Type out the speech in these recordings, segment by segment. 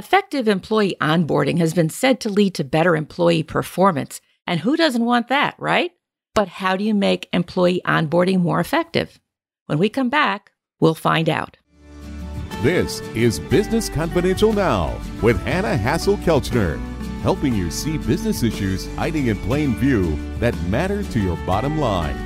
Effective employee onboarding has been said to lead to better employee performance. And who doesn't want that, right? But how do you make employee onboarding more effective? When we come back, we'll find out. This is Business Confidential Now with Hanna Hasl Kelchner, helping you see business issues hiding in plain view that matter to your bottom line.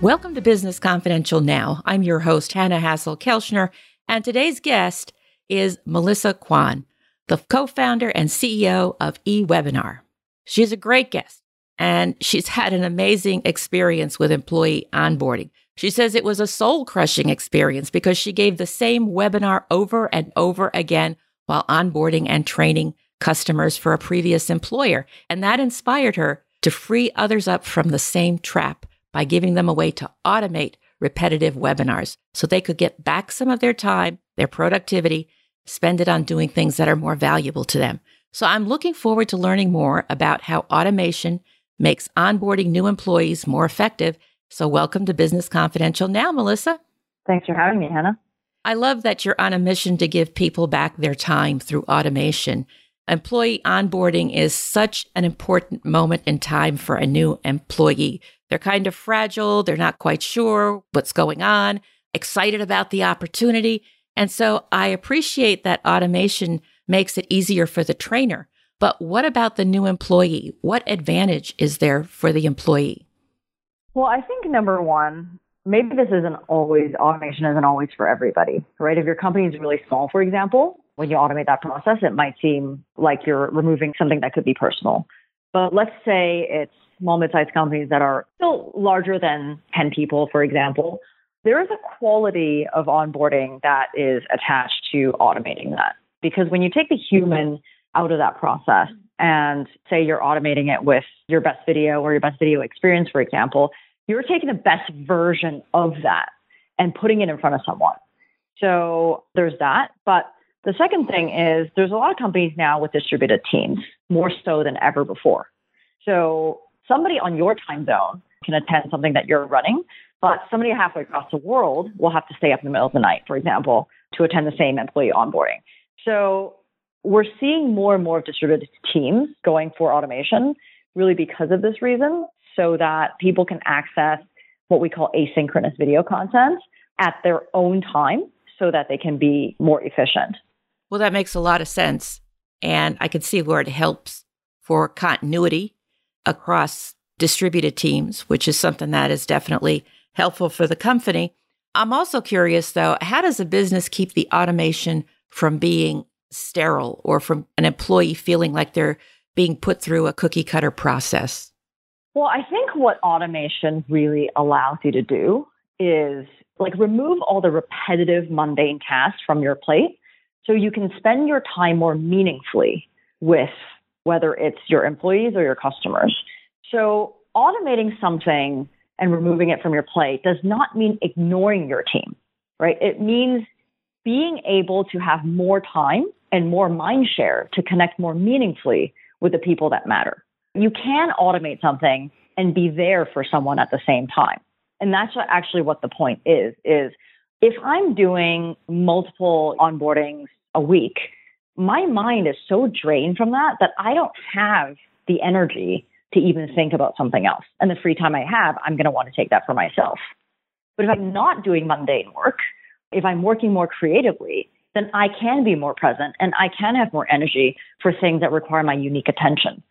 Welcome to Business Confidential Now. I'm your host, Hanna Hasl Kelchner, and today's guest is Melissa Kwan, the co founder and CEO of eWebinar. She's a great guest and she's had an amazing experience with employee onboarding. She says it was a soul crushing experience because she gave the same webinar over and over again while onboarding and training customers for a previous employer. And that inspired her to free others up from the same trap by giving them a way to automate repetitive webinars so they could get back some of their time, their productivity, spend it on doing things that are more valuable to them. So I'm looking forward to learning more about how automation makes onboarding new employees more effective. So welcome to Business Confidential now, Melissa. Thanks for having me, Hanna. I love that you're on a mission to give people back their time through automation. Employee onboarding is such an important moment in time for a new employee. They're kind of fragile, they're not quite sure what's going on, excited about the opportunity. And so I appreciate that automation makes it easier for the trainer. But what about the new employee? What advantage is there for the employee? Well, I think number one, maybe this isn't always, automation isn't always for everybody, right? If your company is really small, for example, when you automate that process, it might seem like you're removing something that could be personal. But let's say it's small, mid-sized companies that are still larger than 10 people, for example there is a quality of onboarding that is attached to automating that. Because when you take the human out of that process and say you're automating it with your best video or your best video experience, for example, you're taking the best version of that and putting it in front of someone. So there's that. But the second thing is there's a lot of companies now with distributed teams, more so than ever before. So somebody on your time zone can attend something that you're running, but somebody halfway across the world will have to stay up in the middle of the night, for example, to attend the same employee onboarding. So we're seeing more and more of distributed teams going for automation really because of this reason, so that people can access what we call asynchronous video content at their own time so that they can be more efficient. Well, that makes a lot of sense. And I can see where it helps for continuity across distributed teams, which is something that is definitely helpful for the company. I'm also curious though, how does a business keep the automation from being sterile or from an employee feeling like they're being put through a cookie cutter process? Well, I think what automation really allows you to do is like remove all the repetitive, mundane tasks from your plate so you can spend your time more meaningfully with whether it's your employees or your customers. So automating something and removing it from your plate does not mean ignoring your team, right? It means being able to have more time and more mind share to connect more meaningfully with the people that matter. You can automate something and be there for someone at the same time. And that's actually what the point is, is if I'm doing multiple onboardings a week, my mind is so drained from that that I don't have the energy to even think about something else. And the free time I have, I'm going to want to take that for myself. But if I'm not doing mundane work, if I'm working more creatively, then I can be more present and I can have more energy for things that require my unique attention.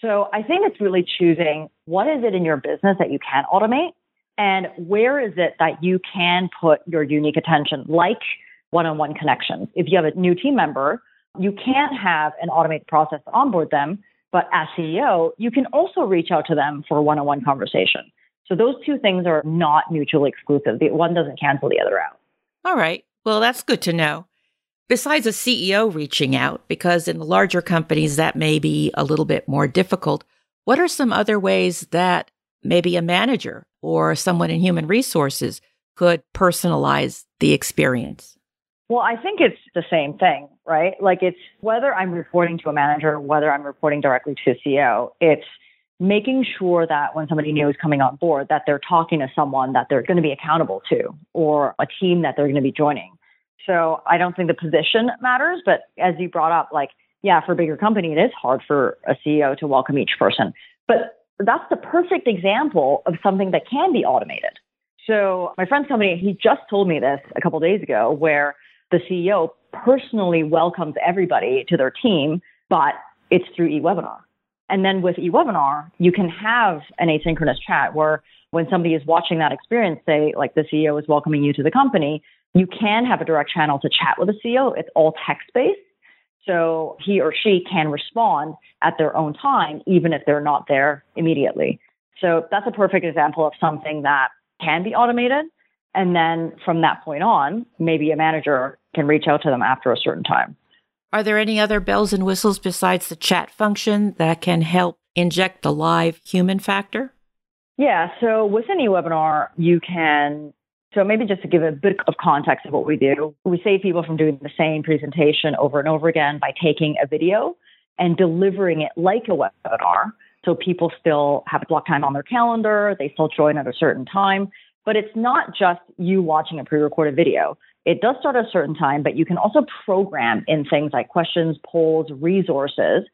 So I think it's really choosing what is it in your business that you can automate and where is it that you can put your unique attention, like one on one connections. If you have a new team member, you can't have an automated process to onboard them but as CEO, you can also reach out to them for a one on one conversation. So those two things are not mutually exclusive. The one doesn't cancel the other out. All right. Well, that's good to know. Besides a CEO reaching out, because in the larger companies that may be a little bit more difficult, what are some other ways that maybe a manager or someone in human resources could personalize the experience? Well, I think it's the same thing, right? Like it's whether I'm reporting to a manager, whether I'm reporting directly to a CEO, it's making sure that when somebody new is coming on board, that they're talking to someone that they're going to be accountable to or a team that they're going to be joining. So I don't think the position matters, but as you brought up, like, yeah, for a bigger company, it is hard for a CEO to welcome each person. But that's the perfect example of something that can be automated. So my friend's company, he just told me this a couple days ago, where the CEO personally welcomes everybody to their team, but it's through eWebinar. And then with eWebinar, you can have an asynchronous chat where when somebody is watching that experience, say like the CEO is welcoming you to the company, you can have a direct channel to chat with the CEO. It's all text based. So he or she can respond at their own time, even if they're not there immediately. So that's a perfect example of something that can be automated. And then from that point on, maybe a manager can reach out to them after a certain time. Are there any other bells and whistles besides the chat function that can help inject the live human factor? Yeah, so within eWebinar, you can so maybe just to give a bit of context of what we do, we save people from doing the same presentation over and over again by taking a video and delivering it like a webinar. So people still have a block time on their calendar, they still join at a certain time, but it's not just you watching a pre-recorded video. It does start at a certain time, but you can also program in things like questions, polls, resources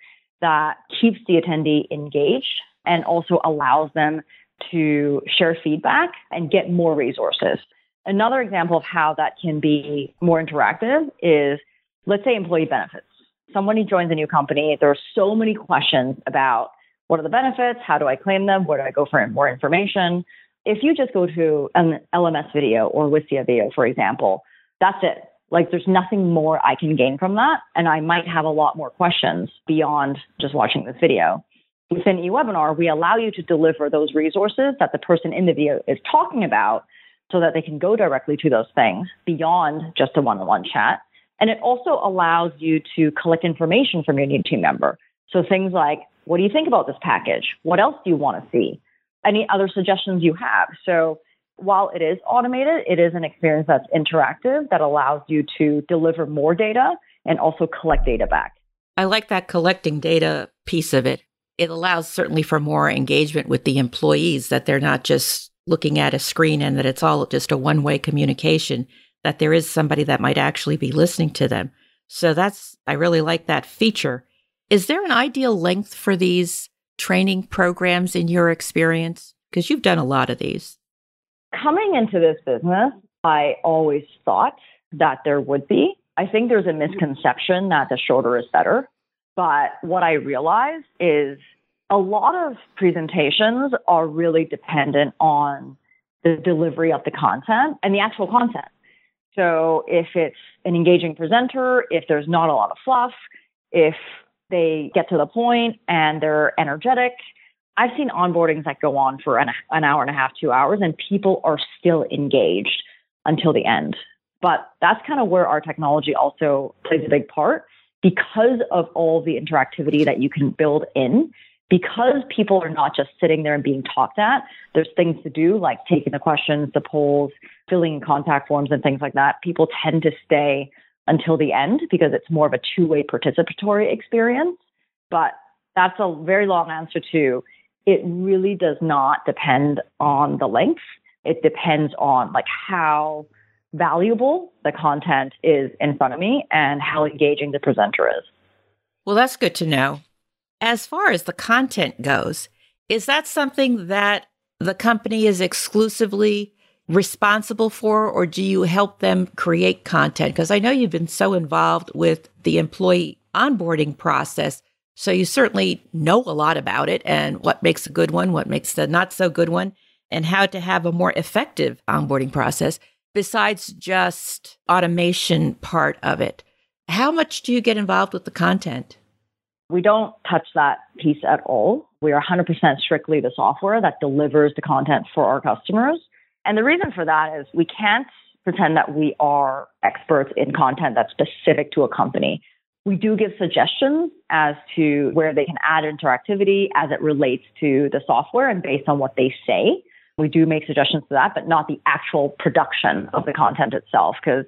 that keeps the attendee engaged and also allows them to share feedback and get more resources. Another example of how that can be more interactive is let's say employee benefits. Somebody joins a new company. There are so many questions about what are the benefits? How do I claim them? Where do I go for more information? If you just go to an LMS video or Wistia video, for example, that's it. Like there's nothing more I can gain from that. And I might have a lot more questions beyond just watching this video. Within eWebinar, we allow you to deliver those resources that the person in the video is talking about so that they can go directly to those things beyond just a one on one chat. And it also allows you to collect information from your new team member. So things like, what do you think about this package? What else do you want to see? Any other suggestions you have? So while it is automated, it is an experience that's interactive that allows you to deliver more data and also collect data back. I like that collecting data piece of it it allows certainly for more engagement with the employees that they're not just looking at a screen and that it's all just a one way communication, that there is somebody that might actually be listening to them. So that's, I really like that feature. Is there an ideal length for these training programs in your experience? Because you've done a lot of these. Coming into this business, I always thought that there would be. I think there's a misconception that the shorter is better. But what I realized is a lot of presentations are really dependent on the delivery of the content and the actual content. So if it's an engaging presenter, if there's not a lot of fluff, if they get to the point and they're energetic, I've seen onboardings that go on for an, an hour and a half, two hours, and people are still engaged until the end. But that's kind of where our technology also plays a big part because of all the interactivity that you can build in, because people are not just sitting there and being talked at, there's things to do like taking the questions, the polls, filling in contact forms and things like that. People tend to stay until the end because it's more of a two-way participatory experience. But that's a very long answer to it really does not depend on the length. It depends on like how valuable the content is in front of me and how engaging the presenter is. Well, that's good to know. As far as the content goes, is that something that the company is exclusively responsible for, or do you help them create content? Because I know you've been so involved with the employee onboarding process. So you certainly know a lot about it and what makes a good one, what makes the not so good one, and how to have a more effective onboarding process besides just automation part of it? How much do you get involved with the content? We don't touch that piece at all. We are 100% strictly the software that delivers the content for our customers. And the reason for that is we can't pretend that we are experts in content that's specific to a company. We do give suggestions as to where they can add interactivity as it relates to the software and based on what they say. We do make suggestions to that, but not the actual production of the content itself. Because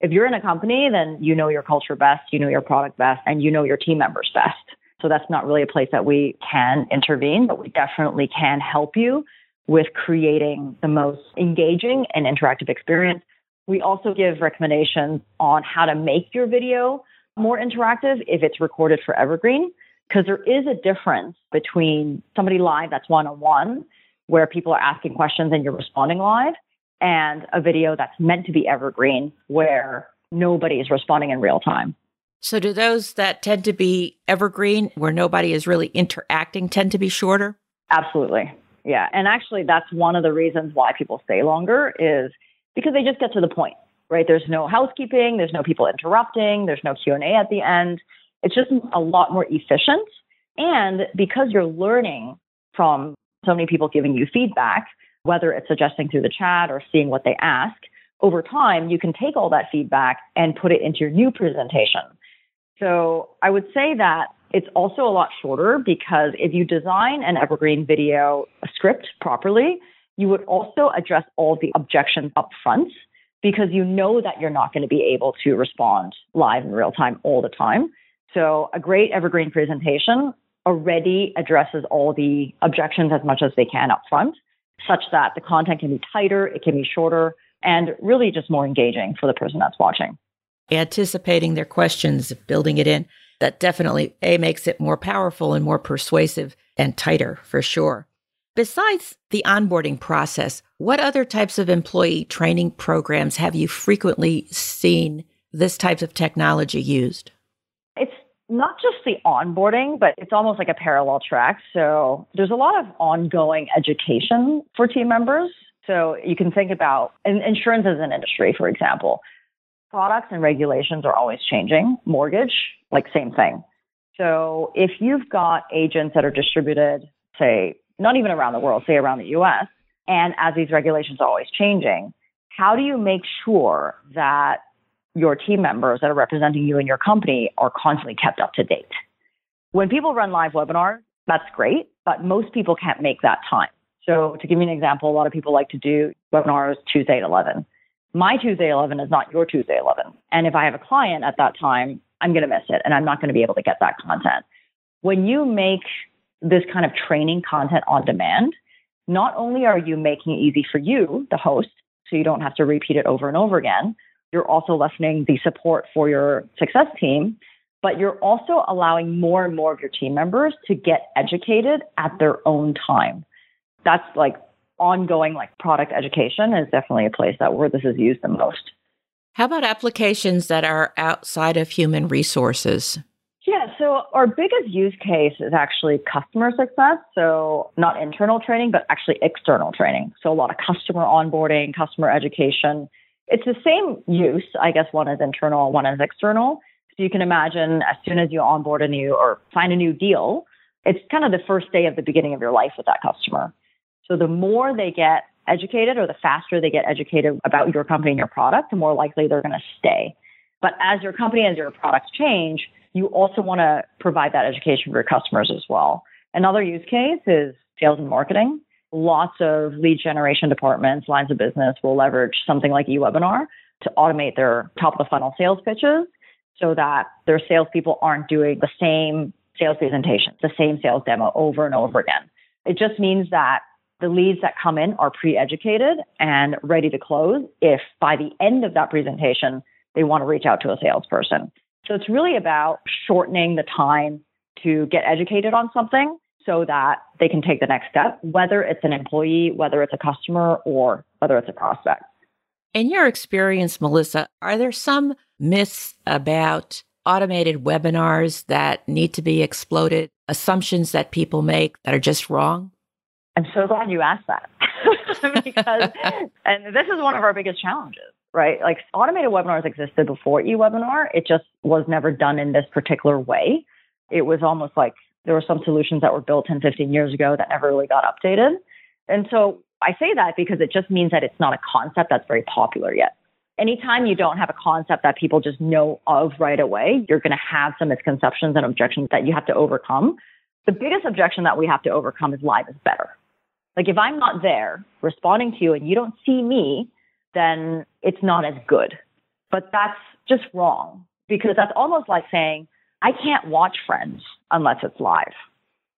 if you're in a company, then you know your culture best, you know your product best, and you know your team members best. So that's not really a place that we can intervene, but we definitely can help you with creating the most engaging and interactive experience We also give recommendations on how to make your video more interactive if it's recorded for Evergreen, because there is a difference between somebody live that's one on one, where people are asking questions and you're responding live, and a video that's meant to be Evergreen, where nobody is responding in real time. So, do those that tend to be evergreen, where nobody is really interacting, tend to be shorter? Absolutely. Yeah. And actually, that's one of the reasons why people stay longer is because they just get to the point, right? There's no housekeeping, there's no people interrupting, there's no Q&A at the end. It's just a lot more efficient. And because you're learning from so many people giving you feedback, whether it's suggesting through the chat or seeing what they ask, over time, you can take all that feedback and put it into your new presentation. So I would say that it's also a lot shorter because if you design an evergreen video script properly, you would also address all the objections up front because you know that you're not going to be able to respond live in real time all the time. So a great evergreen presentation already addresses all the objections as much as they can up front, such that the content can be tighter, it can be shorter, and really just more engaging for the person that's watching. Anticipating their questions, building it in, that definitely A makes it more powerful and more persuasive and tighter for sure. Besides the onboarding process, what other types of employee training programs have you frequently seen this type of technology used? It's not just the onboarding, but it's almost like a parallel track. So there's a lot of ongoing education for team members. So you can think about insurance as an industry, for example. Products and regulations are always changing. Mortgage, like same thing. So if you've got agents that are distributed, say, not even around the world, say around the US, and as these regulations are always changing, how do you make sure that your team members that are representing you and your company are constantly kept up to date? When people run live webinars, that's great, but most people can't make that time. So to give you an example, a lot of people like to do webinars Tuesday at 11. My Tuesday 11 is not your Tuesday 11. And if I have a client at that time, I'm going to miss it and I'm not going to be able to get that content. When you make this kind of training content on demand, not only are you making it easy for you, the host, so you don't have to repeat it over and over again, you're also lessening the support for your success team, but you're also allowing more and more of your team members to get educated at their own time. That's like ongoing like product education is definitely a place that where this is used the most. How about applications that are outside of human resources? Yeah, so our biggest use case is actually customer success. So, not internal training, but actually external training. So, a lot of customer onboarding, customer education. It's the same use. I guess one is internal, one is external. So, you can imagine as soon as you onboard a new or find a new deal, it's kind of the first day of the beginning of your life with that customer. So, the more they get educated or the faster they get educated about your company and your product, the more likely they're going to stay. But as your company and your products change, you also want to provide that education for your customers as well. Another use case is sales and marketing. Lots of lead generation departments, lines of business will leverage something like eWebinar to automate their top of the funnel sales pitches so that their salespeople aren't doing the same sales presentation, the same sales demo over and over again. It just means that the leads that come in are pre-educated and ready to close if by the end of that presentation they want to reach out to a salesperson. So it's really about shortening the time to get educated on something so that they can take the next step, whether it's an employee, whether it's a customer, or whether it's a prospect. In your experience, Melissa, are there some myths about automated webinars that need to be exploded, assumptions that people make that are just wrong? I'm so glad you asked that because, and this is one of our biggest challenges right? Like automated webinars existed before eWebinar. It just was never done in this particular way. It was almost like there were some solutions that were built 10, 15 years ago that never really got updated. And so I say that because it just means that it's not a concept that's very popular yet. Anytime you don't have a concept that people just know of right away, you're going to have some misconceptions and objections that you have to overcome. The biggest objection that we have to overcome is live is better. Like if I'm not there responding to you and you don't see me, then it's not as good. But that's just wrong because that's almost like saying, I can't watch Friends unless it's live.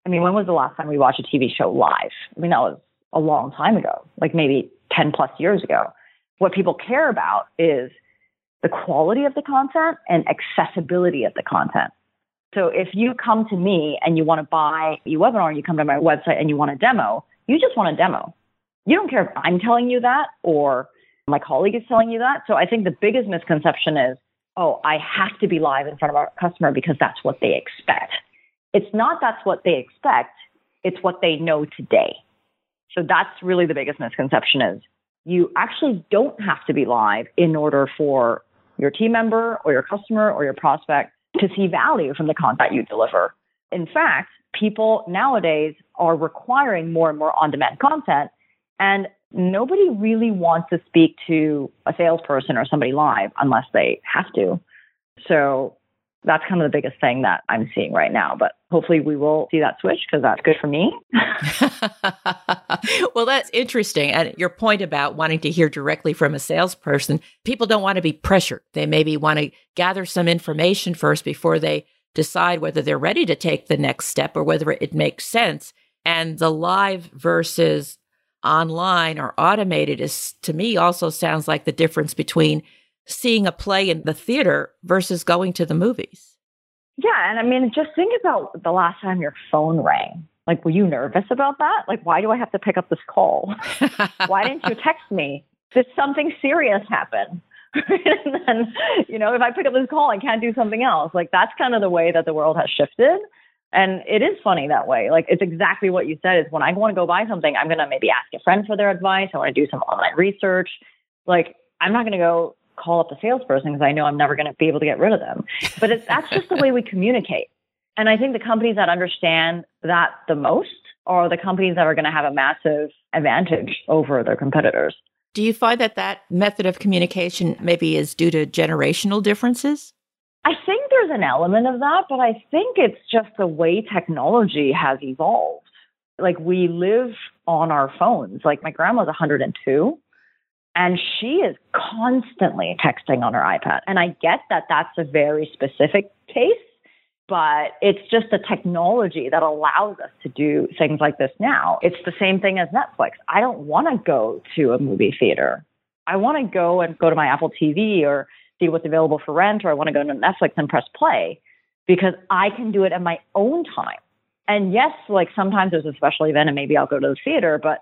I mean, when was the last time we watched a TV show live? I mean, that was a long time ago, like maybe 10 plus years ago. What people care about is the quality of the content and accessibility of the content. So if you come to me and you want to buy a webinar, you come to my website and you want a demo, you just want a demo. You don't care if I'm telling you that or my colleague is telling you that. So I think the biggest misconception is, oh, I have to be live in front of our customer because that's what they expect. It's not that's what they expect, it's what they know today. So that's really the biggest misconception is you actually don't have to be live in order for your team member or your customer or your prospect to see value from the content you deliver. In fact, people nowadays are requiring more and more on demand content, and nobody really wants to speak to a salesperson or somebody live unless they have to. So that's kind of the biggest thing that I'm seeing right now. But hopefully we will see that switch because that's good for me. well, that's interesting. And your point about wanting to hear directly from a salesperson, people don't want to be pressured. They maybe want to gather some information first before they decide whether they're ready to take the next step or whether it makes sense. And the live versus online or automated is to me also sounds like the difference between seeing a play in the theater versus going to the movies. Yeah. And I mean, just think about the last time your phone rang. Like, were you nervous about that? Like, why do I have to pick up this call? why didn't you text me? Did something serious happen? and then, you know, if I pick up this call, I can't do something else. Like, that's kind of the way that the world has shifted. And it is funny that way. Like, it's exactly what you said is when I want to go buy something, I'm going to maybe ask a friend for their advice. I want to do some online research. Like, I'm not going to go call up the salesperson because I know I'm never going to be able to get rid of them. But it's, that's just the way we communicate. And I think the companies that understand that the most are the companies that are going to have a massive advantage over their competitors. Do you find that that method of communication maybe is due to generational differences? I think there's an element of that, but I think it's just the way technology has evolved. Like we live on our phones. Like my grandma's 102 and she is constantly texting on her iPad. And I get that that's a very specific case, but it's just a technology that allows us to do things like this now. It's the same thing as Netflix. I don't want to go to a movie theater. I want to go and go to my Apple TV or see what's available for rent, or I want to go to Netflix and press play because I can do it at my own time. And yes, like sometimes there's a special event and maybe I'll go to the theater, but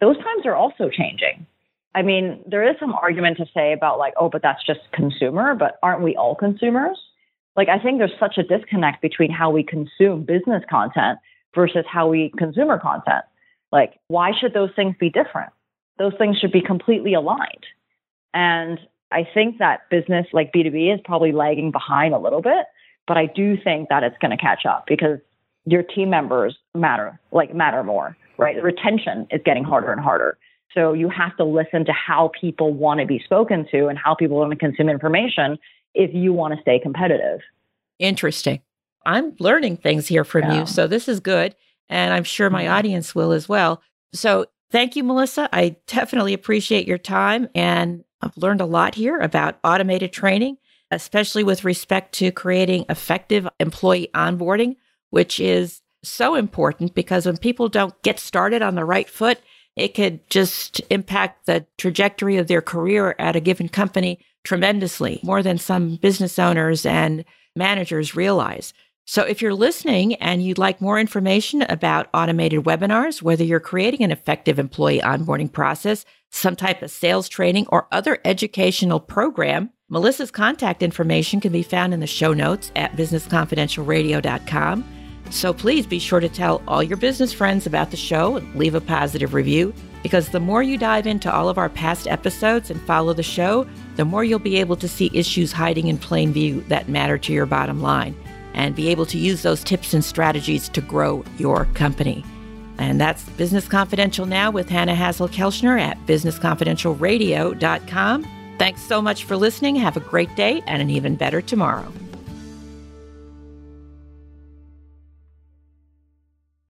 those times are also changing. I mean, there is some argument to say about like, oh, but that's just consumer, but aren't we all consumers? Like, I think there's such a disconnect between how we consume business content versus how we consumer content. Like, why should those things be different? Those things should be completely aligned. And I think that business like B2B is probably lagging behind a little bit, but I do think that it's going to catch up because your team members matter, like matter more, right? Retention is getting harder and harder. So you have to listen to how people want to be spoken to and how people want to consume information if you want to stay competitive. Interesting. I'm learning things here from yeah. you. So this is good. And I'm sure my mm-hmm. audience will as well. So thank you, Melissa. I definitely appreciate your time. And I've learned a lot here about automated training, especially with respect to creating effective employee onboarding, which is so important because when people don't get started on the right foot, it could just impact the trajectory of their career at a given company tremendously, more than some business owners and managers realize. So, if you're listening and you'd like more information about automated webinars, whether you're creating an effective employee onboarding process, some type of sales training, or other educational program, Melissa's contact information can be found in the show notes at businessconfidentialradio.com. So please be sure to tell all your business friends about the show and leave a positive review because the more you dive into all of our past episodes and follow the show, the more you'll be able to see issues hiding in plain view that matter to your bottom line and be able to use those tips and strategies to grow your company. And that's Business Confidential now with Hanna Hasl Kelchner at businessconfidentialradio.com. Thanks so much for listening. Have a great day and an even better tomorrow.